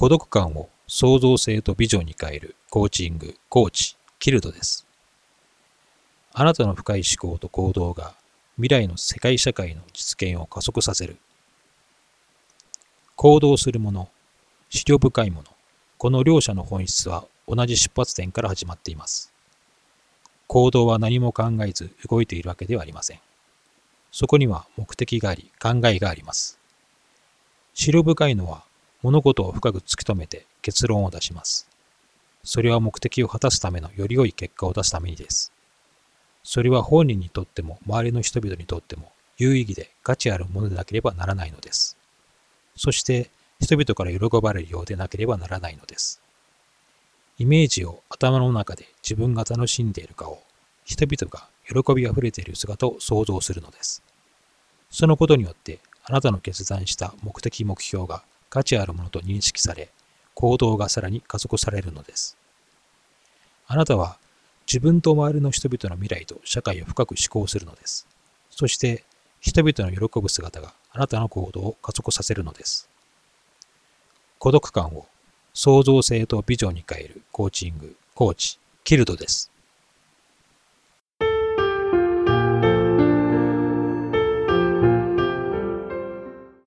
孤独感を創造性とビジョンに変えるコーチング、コーチ、キルドです。あなたの深い思考と行動が未来の世界社会の実現を加速させる。行動するもの、資料深いもの、この両者の本質は同じ出発点から始まっています。行動は何も考えず動いているわけではありません。そこには目的があり、考えがあります。資料深いのは物事を深く突き止めて結論を出します。それは目的を果たすためのより良い結果を出すためにです。それは本人にとっても周りの人々にとっても有意義で価値あるものでなければならないのです。そして人々から喜ばれるようでなければならないのです。イメージを頭の中で自分が楽しんでいる顔、人々が喜びあふれている姿を想像するのです。そのことによってあなたの決断した目的目標が価値あるものと認識され、行動がさらに加速されるのです。あなたは自分と周りの人々の未来と社会を深く思考するのです。そして人々の喜ぶ姿があなたの行動を加速させるのです。孤独感を創造性とビジョンに変えるコーチング、コーチ、キルドです。